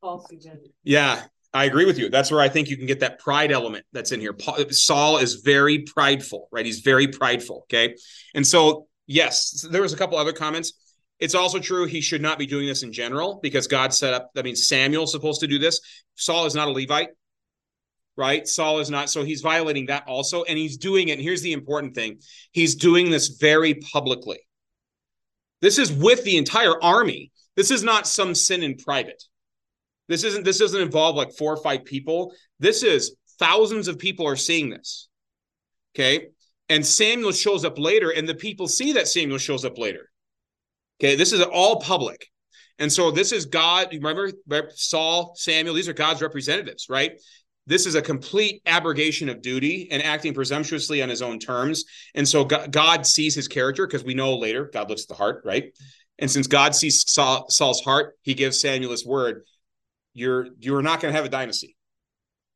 False humility.
Yeah. I agree with you. That's where I think you can get that pride element that's in here. Paul, Saul is very prideful, right? He's very prideful. Okay. And so, yes, there was a couple other comments. It's also true he should not be doing this in general because God set up, I mean, Samuel's supposed to do this. Saul is not a Levite, right? Saul is not. So he's violating that also. And he's doing it. And here's the important thing he's doing this very publicly. This is with the entire army. This is not some sin in private. This isn't this doesn't involve like four or five people. This is thousands of people are seeing this. Okay. And Samuel shows up later, and the people see that Samuel shows up later. Okay, this is all public. And so this is God. Remember, Saul, Samuel, these are God's representatives, right? This is a complete abrogation of duty and acting presumptuously on his own terms. And so God sees his character because we know later God looks at the heart, right? And since God sees Saul, Saul's heart, he gives Samuel this word you're you're not going to have a dynasty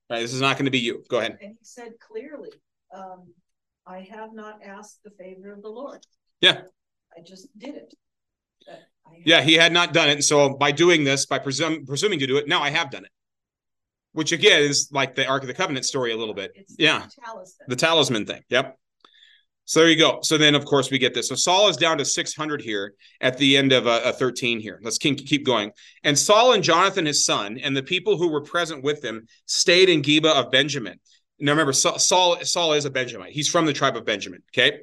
right this is not going to be you go ahead
And he said clearly, um, I have not asked the favor of the Lord.
Yeah.
I just did it. But I have-
yeah he had not done it and so by doing this by presum- presuming to do it now i have done it which again is like the ark of the covenant story a little bit.
It's
yeah.
Talisman.
the talisman thing. Yep. So there you go. So then of course we get this. So saul is down to 600 here at the end of a, a 13 here. Let's keep, keep going. And saul and jonathan his son and the people who were present with him stayed in geba of benjamin. Now remember saul saul is a benjamite. He's from the tribe of benjamin. Okay.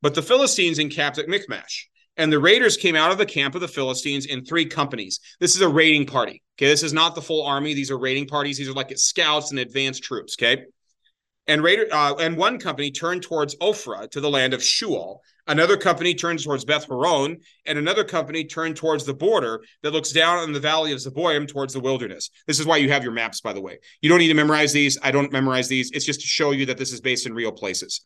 But the philistines encamped at michmash and the raiders came out of the camp of the philistines in three companies this is a raiding party okay this is not the full army these are raiding parties these are like scouts and advanced troops okay and Raider uh, and one company turned towards Ophrah to the land of Shual. Another company turned towards Beth Horon, and another company turned towards the border that looks down on the valley of Zeboim towards the wilderness. This is why you have your maps, by the way. You don't need to memorize these. I don't memorize these. It's just to show you that this is based in real places.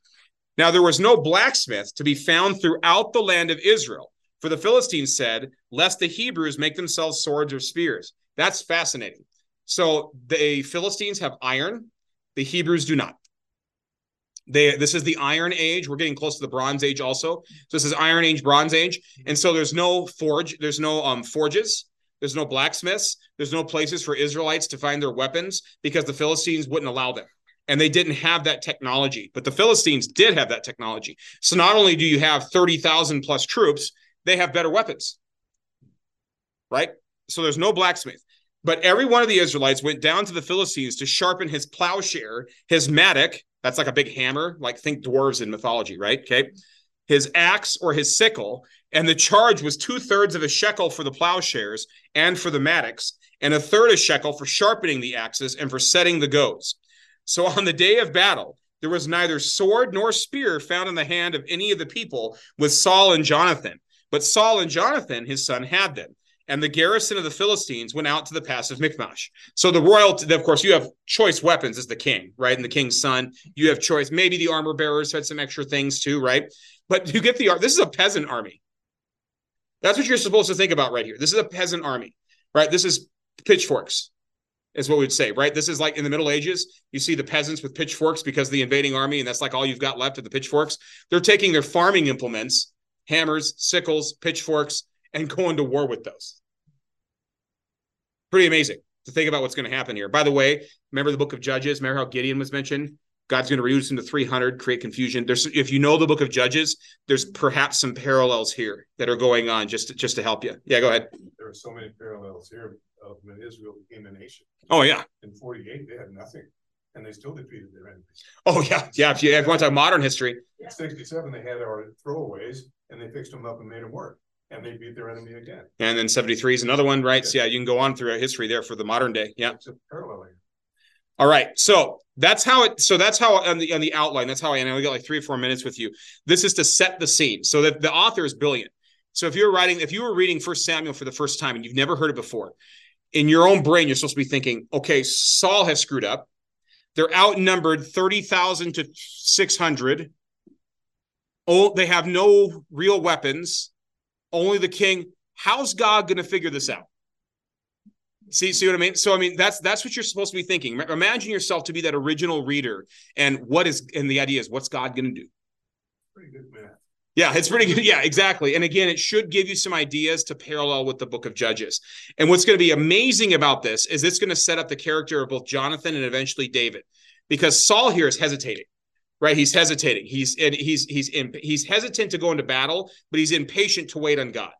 Now there was no blacksmith to be found throughout the land of Israel, for the Philistines said, "Lest the Hebrews make themselves swords or spears." That's fascinating. So the Philistines have iron, the Hebrews do not. They this is the Iron Age. We're getting close to the Bronze Age also. So this is Iron Age, Bronze Age, and so there's no forge. There's no um forges. There's no blacksmiths. There's no places for Israelites to find their weapons because the Philistines wouldn't allow them. And they didn't have that technology, but the Philistines did have that technology. So not only do you have 30,000 plus troops, they have better weapons. Right? So there's no blacksmith. But every one of the Israelites went down to the Philistines to sharpen his plowshare, his mattock, that's like a big hammer, like think dwarves in mythology, right? Okay. His axe or his sickle. And the charge was two thirds of a shekel for the plowshares and for the mattocks, and a third a shekel for sharpening the axes and for setting the goads. So on the day of battle, there was neither sword nor spear found in the hand of any of the people with Saul and Jonathan. But Saul and Jonathan, his son, had them and the garrison of the Philistines went out to the pass of Michmash. So the royalty, of course, you have choice weapons as the king, right? And the king's son, you have choice. Maybe the armor bearers had some extra things too, right? But you get the this is a peasant army. That's what you're supposed to think about right here. This is a peasant army, right? This is pitchforks is what we'd say, right? This is like in the Middle Ages, you see the peasants with pitchforks because the invading army, and that's like all you've got left of the pitchforks. They're taking their farming implements, hammers, sickles, pitchforks, and going to war with those. Pretty amazing to think about what's going to happen here. By the way, remember the book of Judges? Remember how Gideon was mentioned? God's going to reduce them to 300, create confusion. There's, if you know the book of Judges, there's perhaps some parallels here that are going on just to, just to help you. Yeah, go ahead.
There are so many parallels here of when Israel became a nation.
Oh yeah.
In forty-eight, they had nothing, and they still defeated their enemies.
Oh yeah, yeah. If you, if you want to talk modern history,
In sixty-seven, they had our throwaways, and they fixed them up and made them work, and they beat their enemy again.
and then 73 is another one, right? So yeah, you can go on through our history there for the modern day. Yeah.
It's a.
All right. So that's how it. So that's how on the on the outline. That's how I. And we got like three or four minutes with you. This is to set the scene. So that the author is brilliant. So if you're writing, if you were reading First Samuel for the first time and you've never heard it before, in your own brain, you're supposed to be thinking, okay, Saul has screwed up. They're outnumbered thirty thousand to six hundred. Oh, they have no real weapons. Only the king. How's God going to figure this out? See, see what I mean? So I mean that's that's what you're supposed to be thinking. Imagine yourself to be that original reader, and what is and the idea is what's God going to do?
Pretty good math.
Yeah, it's pretty good. Yeah, exactly. And again, it should give you some ideas to parallel with the book of Judges. And what's going to be amazing about this is it's going to set up the character of both Jonathan and eventually David, because Saul here is hesitating, right? He's hesitating. He's and he's he's he's hesitant to go into battle, but he's impatient to wait on God.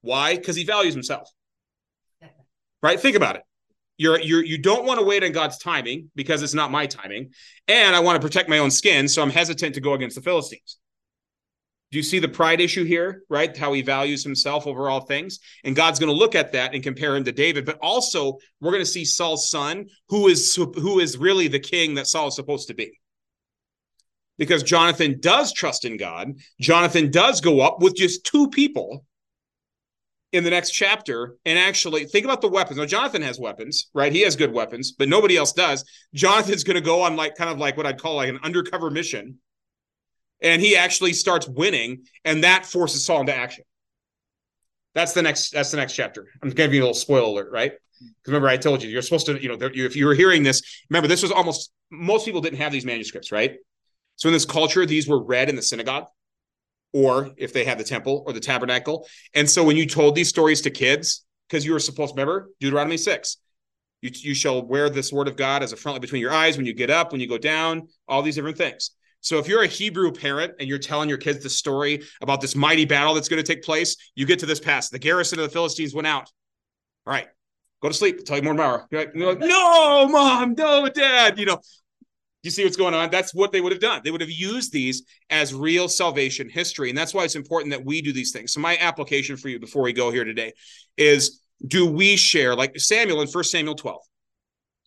Why? Because he values himself. Right? Think about it. You're you're you don't want to wait on God's timing because it's not my timing, and I want to protect my own skin, so I'm hesitant to go against the Philistines. Do you see the pride issue here, right? How he values himself over all things. And God's going to look at that and compare him to David. But also, we're going to see Saul's son, who is who is really the king that Saul is supposed to be. Because Jonathan does trust in God. Jonathan does go up with just two people in the next chapter and actually think about the weapons. Now, Jonathan has weapons, right? He has good weapons, but nobody else does. Jonathan's going to go on like kind of like what I'd call like an undercover mission and he actually starts winning, and that forces Saul into action. That's the next. That's the next chapter. I'm giving you a little spoiler alert, right? Hmm. Because remember, I told you you're supposed to, you know, if you were hearing this, remember this was almost most people didn't have these manuscripts, right? So in this culture, these were read in the synagogue, or if they had the temple or the tabernacle. And so when you told these stories to kids, because you were supposed to remember Deuteronomy six, you you shall wear this word of God as a frontlet between your eyes when you get up, when you go down, all these different things. So if you're a Hebrew parent and you're telling your kids the story about this mighty battle that's going to take place, you get to this pass. The garrison of the Philistines went out. All right, go to sleep. I'll tell you more tomorrow. You're like, you're like, no, mom, no, dad. You know, you see what's going on? That's what they would have done. They would have used these as real salvation history. And that's why it's important that we do these things. So my application for you before we go here today is do we share like Samuel in First Samuel 12?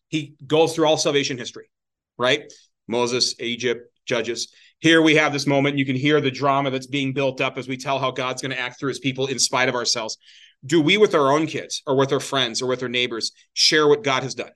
He goes through all salvation history, right? Moses, Egypt, Judges. Here we have this moment. You can hear the drama that's being built up as we tell how God's going to act through his people in spite of ourselves. Do we, with our own kids or with our friends or with our neighbors, share what God has done?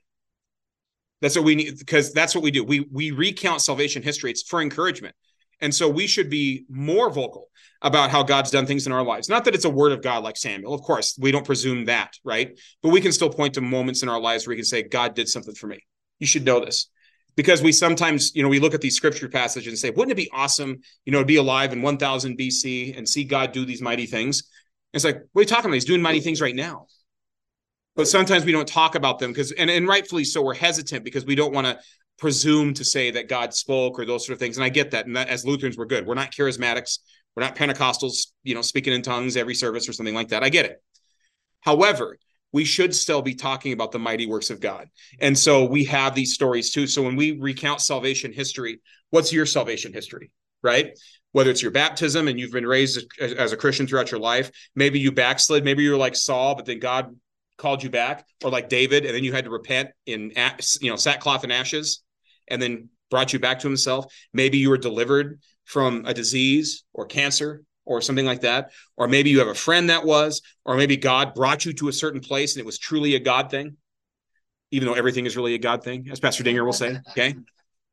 That's what we need because that's what we do. We we recount salvation history. It's for encouragement. And so we should be more vocal about how God's done things in our lives. Not that it's a word of God like Samuel. Of course, we don't presume that, right? But we can still point to moments in our lives where we can say, God did something for me. You should know this because we sometimes, you know, we look at these scripture passages and say, wouldn't it be awesome, you know, to be alive in 1000 BC and see God do these mighty things? And it's like, what are you talking about? He's doing mighty things right now. But sometimes we don't talk about them because, and, and rightfully so, we're hesitant because we don't want to presume to say that God spoke or those sort of things. And I get that. And that, as Lutherans, we're good. We're not charismatics. We're not Pentecostals, you know, speaking in tongues every service or something like that. I get it. However, we should still be talking about the mighty works of God. And so we have these stories too. So when we recount salvation history, what's your salvation history, right? Whether it's your baptism and you've been raised as a Christian throughout your life, maybe you backslid, maybe you're like Saul, but then God called you back, or like David, and then you had to repent in you know sackcloth and ashes, and then brought you back to Himself. Maybe you were delivered from a disease or cancer or something like that. Or maybe you have a friend that was, or maybe God brought you to a certain place and it was truly a God thing, even though everything is really a God thing, as Pastor Dinger will say. Okay.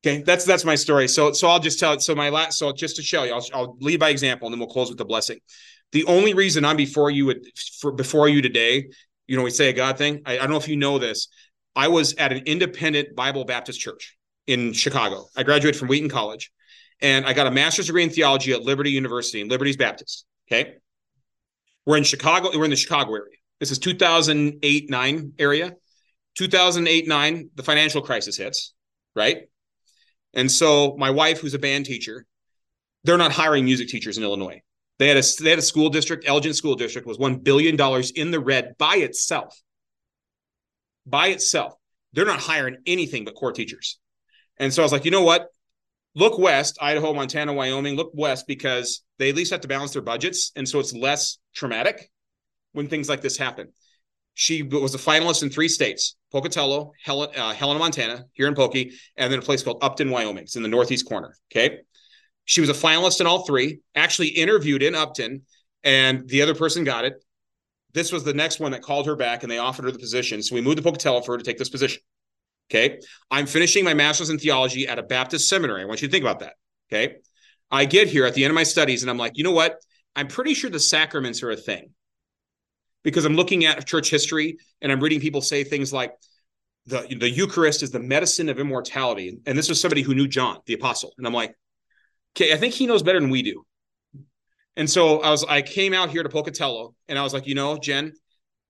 Okay. That's that's my story. So so I'll just tell it. So my last so just to show you, I'll, I'll lead by example and then we'll close with the blessing. The only reason I'm before you for before you today, you know, we say a God thing. I, I don't know if you know this. I was at an independent Bible Baptist church in Chicago. I graduated from Wheaton College and I got a master's degree in theology at Liberty University and Liberty's Baptist. Okay. We're in Chicago. We're in the Chicago area. This is 2008 9 area. 2008 9, the financial crisis hits, right? And so my wife, who's a band teacher, they're not hiring music teachers in Illinois. They had a they had a school district, Elgin School District was one billion dollars in the red by itself. By itself, they're not hiring anything but core teachers. And so I was like, you know what? Look west, Idaho, Montana, Wyoming. Look west because they at least have to balance their budgets, and so it's less traumatic when things like this happen. She was a finalist in three states: Pocatello, Helen, uh, Helena, Montana, here in Pokey, and then a place called Upton, Wyoming. It's in the northeast corner. Okay, she was a finalist in all three, actually interviewed in Upton, and the other person got it. This was the next one that called her back and they offered her the position. So we moved to Pocatello for her to take this position. Okay. I'm finishing my master's in theology at a Baptist seminary. I want you to think about that. Okay. I get here at the end of my studies and I'm like, you know what? I'm pretty sure the sacraments are a thing because I'm looking at church history and I'm reading people say things like, the, the Eucharist is the medicine of immortality. And this was somebody who knew John, the apostle. And I'm like, okay, I think he knows better than we do. And so I was, I came out here to Pocatello and I was like, you know, Jen,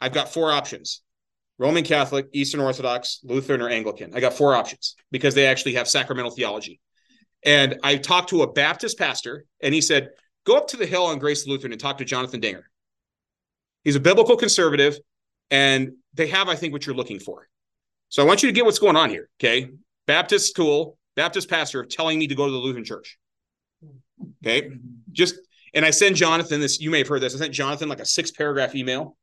I've got four options Roman Catholic, Eastern Orthodox, Lutheran, or Anglican. I got four options because they actually have sacramental theology. And I talked to a Baptist pastor and he said, go up to the hill on Grace Lutheran and talk to Jonathan Dinger. He's a biblical conservative and they have, I think, what you're looking for. So I want you to get what's going on here. Okay. Baptist school, Baptist pastor telling me to go to the Lutheran church. Okay. Mm-hmm. Just, and I send Jonathan this, you may have heard this. I sent Jonathan like a six paragraph email.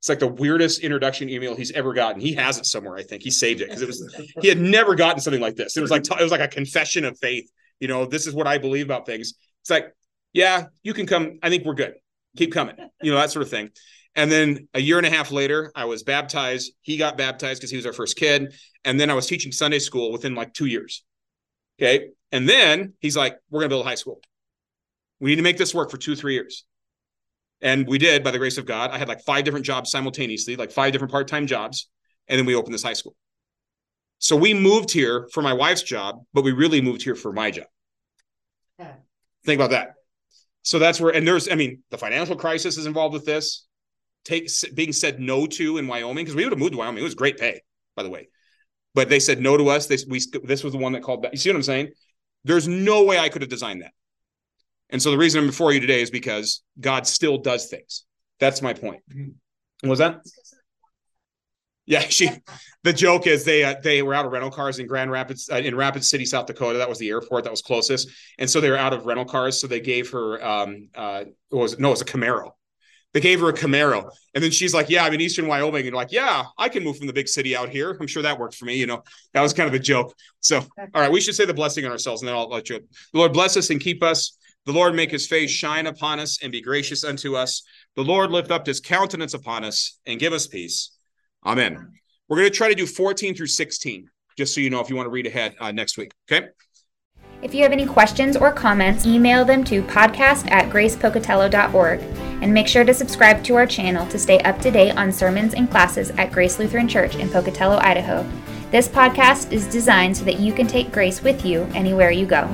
It's like the weirdest introduction email he's ever gotten. He has it somewhere, I think. He saved it because it was, he had never gotten something like this. It was like, it was like a confession of faith. You know, this is what I believe about things. It's like, yeah, you can come. I think we're good. Keep coming, you know, that sort of thing. And then a year and a half later, I was baptized. He got baptized because he was our first kid. And then I was teaching Sunday school within like two years. Okay. And then he's like, we're going to build a high school. We need to make this work for two, three years. And we did by the grace of God. I had like five different jobs simultaneously, like five different part time jobs. And then we opened this high school. So we moved here for my wife's job, but we really moved here for my job. Yeah. Think about that. So that's where, and there's, I mean, the financial crisis is involved with this. Take being said no to in Wyoming because we would have moved to Wyoming. It was great pay, by the way, but they said no to us. This we this was the one that called back. You see what I'm saying? There's no way I could have designed that. And so the reason I'm before you today is because God still does things. That's my point. Mm-hmm. Was that? Yeah, she. The joke is they uh, they were out of rental cars in Grand Rapids uh, in Rapid City, South Dakota. That was the airport that was closest, and so they were out of rental cars. So they gave her um uh was no it was a Camaro. They gave her a Camaro, and then she's like, "Yeah, I'm in Eastern Wyoming," and like, "Yeah, I can move from the big city out here. I'm sure that worked for me." You know, that was kind of a joke. So, all right, we should say the blessing on ourselves, and then I'll let you. The Lord bless us and keep us. The Lord make his face shine upon us and be gracious unto us. The Lord lift up his countenance upon us and give us peace. Amen. We're going to try to do 14 through 16, just so you know if you want to read ahead uh, next week. Okay.
If you have any questions or comments, email them to podcast at gracepocatello.org. And make sure to subscribe to our channel to stay up to date on sermons and classes at Grace Lutheran Church in Pocatello, Idaho. This podcast is designed so that you can take grace with you anywhere you go.